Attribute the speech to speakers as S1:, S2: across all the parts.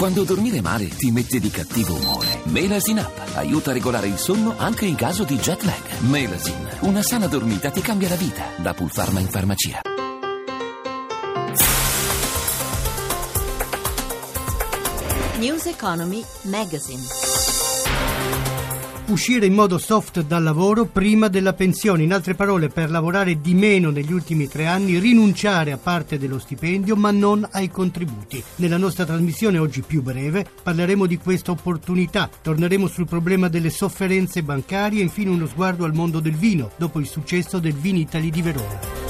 S1: Quando dormire male ti mette di cattivo umore. Melasin Up aiuta a regolare il sonno anche in caso di jet lag. Melasin, una sana dormita ti cambia la vita. Da Pulpharma in farmacia.
S2: News Economy Magazine
S3: uscire in modo soft dal lavoro prima della pensione. In altre parole, per lavorare di meno negli ultimi tre anni, rinunciare a parte dello stipendio ma non ai contributi. Nella nostra trasmissione oggi più breve parleremo di questa opportunità. Torneremo sul problema delle sofferenze bancarie e infine uno sguardo al mondo del vino, dopo il successo del Vinitali di Verona.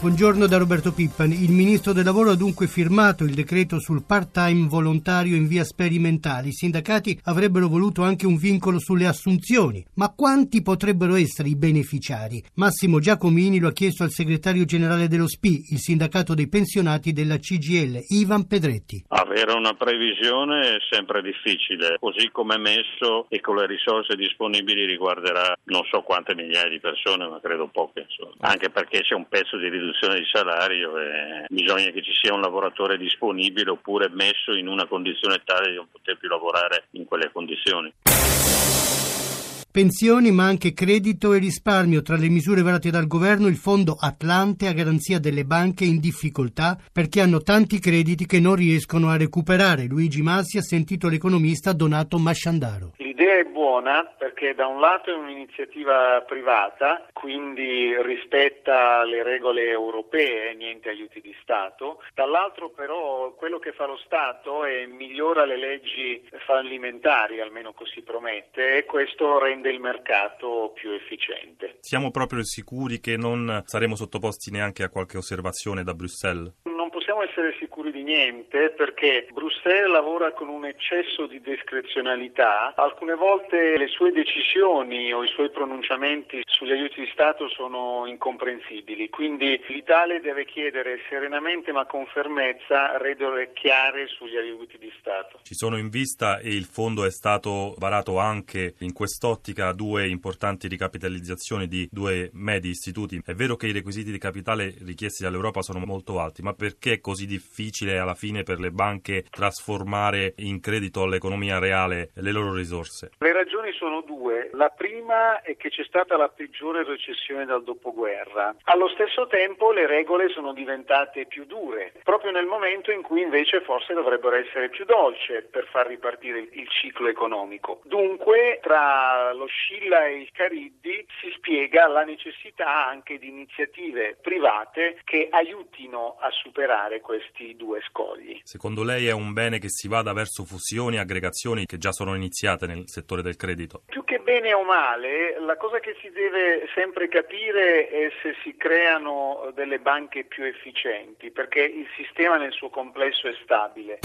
S3: Buongiorno da Roberto Pippan. Il ministro del lavoro ha dunque firmato il decreto sul part-time volontario in via sperimentale. I sindacati avrebbero voluto anche un vincolo sulle assunzioni. Ma quanti potrebbero essere i beneficiari? Massimo Giacomini lo ha chiesto al segretario generale dello SPI, il sindacato dei pensionati della CGL, Ivan Pedretti.
S4: Avere una previsione è sempre difficile. Così come messo e con le risorse disponibili riguarderà non so quante migliaia di persone, ma credo poche. Insomma. Anche perché c'è un pezzo di riduzione riduzione di salario e bisogna che ci sia un lavoratore disponibile oppure messo in una condizione tale di non poter più lavorare in quelle condizioni.
S3: Pensioni ma anche credito e risparmio. Tra le misure varate dal governo il fondo Atlante a garanzia delle banche in difficoltà perché hanno tanti crediti che non riescono a recuperare. Luigi Massi ha sentito l'economista Donato Masciandaro.
S5: Buona perché da un lato è un'iniziativa privata, quindi rispetta le regole europee, niente aiuti di Stato, dall'altro però quello che fa lo Stato è migliora le leggi fallimentari, almeno così promette, e questo rende il mercato più efficiente.
S6: Siamo proprio sicuri che non saremo sottoposti neanche a qualche osservazione da Bruxelles?
S5: Possiamo essere sicuri di niente perché Bruxelles lavora con un eccesso di discrezionalità, alcune volte le sue decisioni o i suoi pronunciamenti sugli aiuti di Stato sono incomprensibili, quindi l'Italia deve chiedere serenamente ma con fermezza regole chiare sugli aiuti di Stato.
S6: Ci sono in vista e il fondo è stato varato anche in quest'ottica due importanti ricapitalizzazioni di due medi istituti. È vero che i requisiti di capitale richiesti dall'Europa sono molto alti, ma perché così difficile alla fine per le banche trasformare in credito all'economia reale le loro risorse?
S5: Le ragioni sono due. La prima è che c'è stata la peggiore recessione dal dopoguerra. Allo stesso tempo le regole sono diventate più dure, proprio nel momento in cui invece forse dovrebbero essere più dolci per far ripartire il ciclo economico. Dunque tra lo Scilla e il Cariddi si spiega la necessità anche di iniziative private che aiutino a superare superare questi due scogli.
S6: Secondo lei è un bene che si vada verso fusioni e aggregazioni che già sono iniziate nel settore del credito?
S5: Più che bene o male, la cosa che si deve sempre capire è se si creano delle banche più efficienti, perché il sistema nel suo complesso è stabile.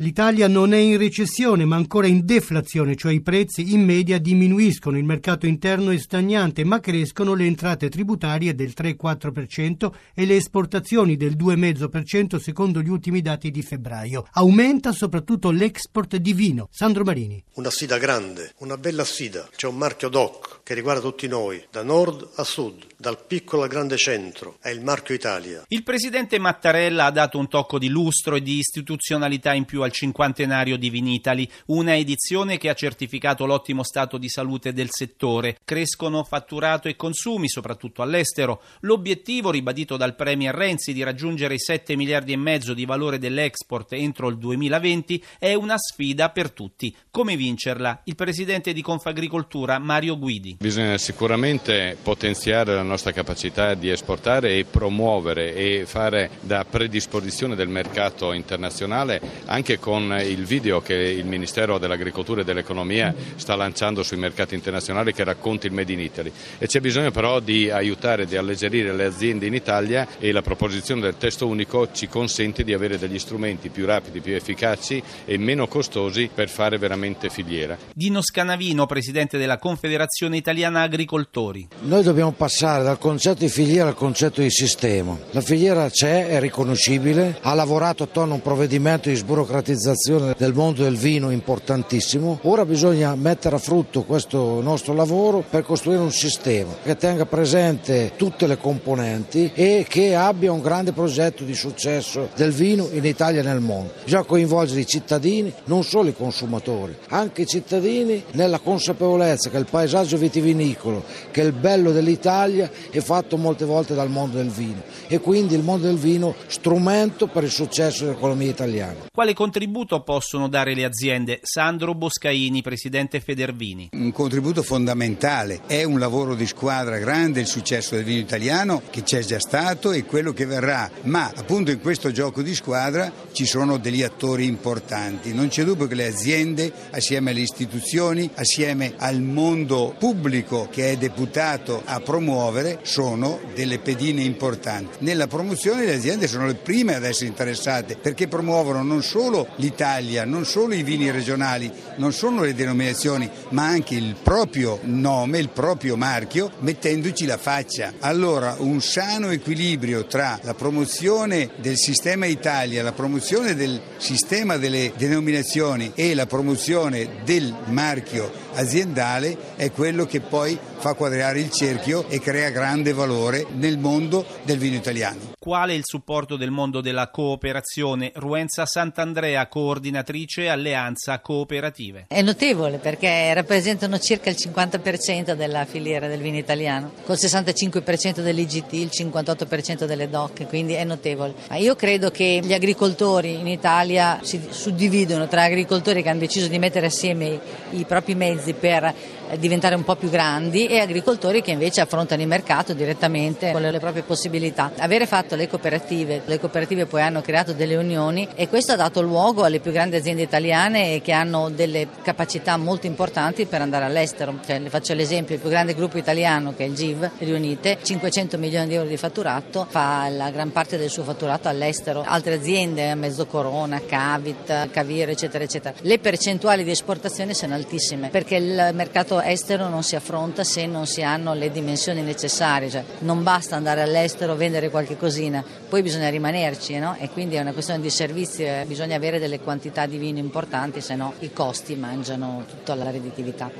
S3: L'Italia non è in recessione ma ancora in deflazione, cioè i prezzi in media diminuiscono, il mercato interno è stagnante ma crescono le entrate tributarie del 3,4% e le esportazioni del 2,5% secondo gli ultimi dati di febbraio. Aumenta soprattutto l'export di vino. Sandro Marini.
S7: Una sfida grande, una bella sfida. C'è un marchio DOC che riguarda tutti noi, da nord a sud, dal piccolo al grande centro. È il marchio Italia.
S8: Il presidente Mattarella ha dato un tocco di lustro e di istituzionalità in più al cinquantenario di Vinitali, una edizione che ha certificato l'ottimo stato di salute del settore. Crescono fatturato e consumi, soprattutto all'estero. L'obiettivo, ribadito dal Premier Renzi, di raggiungere i 7 miliardi e mezzo di valore dell'export entro il 2020 è una sfida per tutti. Come vincerla? Il presidente di Confagricoltura, Mario Guidi.
S9: Bisogna sicuramente potenziare la nostra capacità di esportare e promuovere e fare da predisposizione del mercato internazionale anche con il video che il Ministero dell'Agricoltura e dell'Economia sta lanciando sui mercati internazionali che racconta il Made in Italy. E c'è bisogno però di aiutare, di alleggerire le aziende in Italia e la proposizione del testo unico ci consente di avere degli strumenti più rapidi, più efficaci e meno costosi per fare veramente filiera.
S8: Dino Scanavino, presidente della Confederazione Italiana Agricoltori.
S10: Noi dobbiamo passare dal concetto di filiera al concetto di sistema. La filiera c'è, è riconoscibile, ha lavorato attorno a un provvedimento di sburocratizzazione privatizzazione del mondo del vino importantissimo. Ora bisogna mettere a frutto questo nostro lavoro per costruire un sistema che tenga presente tutte le componenti e che abbia un grande progetto di successo del vino in Italia e nel mondo. Bisogna coinvolgere i cittadini, non solo i consumatori, anche i cittadini nella consapevolezza che il paesaggio vitivinicolo, che è il bello dell'Italia, è fatto molte volte dal mondo del vino e quindi il mondo del vino strumento per il successo dell'economia italiana.
S8: Quale contributo possono dare le aziende? Sandro Boscaini, presidente Federvini.
S11: Un contributo fondamentale, è un lavoro di squadra grande il successo del vino italiano che c'è già stato e quello che verrà, ma appunto in questo gioco di squadra ci sono degli attori importanti. Non c'è dubbio che le aziende, assieme alle istituzioni, assieme al mondo pubblico che è deputato a promuovere, sono delle pedine importanti. Nella promozione le aziende sono le prime ad essere interessate perché promuovono non solo l'Italia, non solo i vini regionali, non solo le denominazioni, ma anche il proprio nome, il proprio marchio, mettendoci la faccia. Allora un sano equilibrio tra la promozione del sistema Italia, la promozione del sistema delle denominazioni e la promozione del marchio aziendale è quello che poi fa quadrare il cerchio e crea grande valore nel mondo del vino italiano.
S8: Quale è il supporto del mondo della cooperazione? Ruenza Sant'Andrea, coordinatrice Alleanza Cooperative.
S12: È notevole perché rappresentano circa il 50% della filiera del vino italiano, col 65% dell'IGT, il 58% delle DOC, quindi è notevole. Ma io credo che gli agricoltori in Italia si suddividono tra agricoltori che hanno deciso di mettere assieme i propri mezzi per diventare un po' più grandi e agricoltori che invece affrontano il mercato direttamente con le proprie possibilità. Avere fatto le cooperative, le cooperative poi hanno creato delle unioni e questo ha dato luogo alle più grandi aziende italiane che hanno delle capacità molto importanti per andare all'estero. Cioè, le faccio l'esempio, il più grande gruppo italiano che è il GIV, riunite, 500 milioni di euro di fatturato, fa la gran parte del suo fatturato all'estero. Altre aziende, Mezzocorona, Cavit, Cavir, eccetera, eccetera. Le percentuali di esportazione sono altissime perché il mercato estero non si affronta se non si hanno le dimensioni necessarie, cioè non basta andare all'estero, vendere qualche cosina, poi bisogna rimanerci no? e quindi è una questione di servizi, eh, bisogna avere delle quantità di vino importanti, se no i costi mangiano tutta la redditività.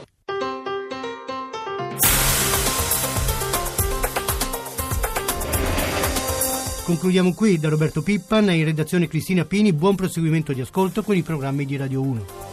S3: Concludiamo qui da Roberto Pippan e in redazione Cristina Pini. Buon proseguimento di ascolto con i programmi di Radio 1.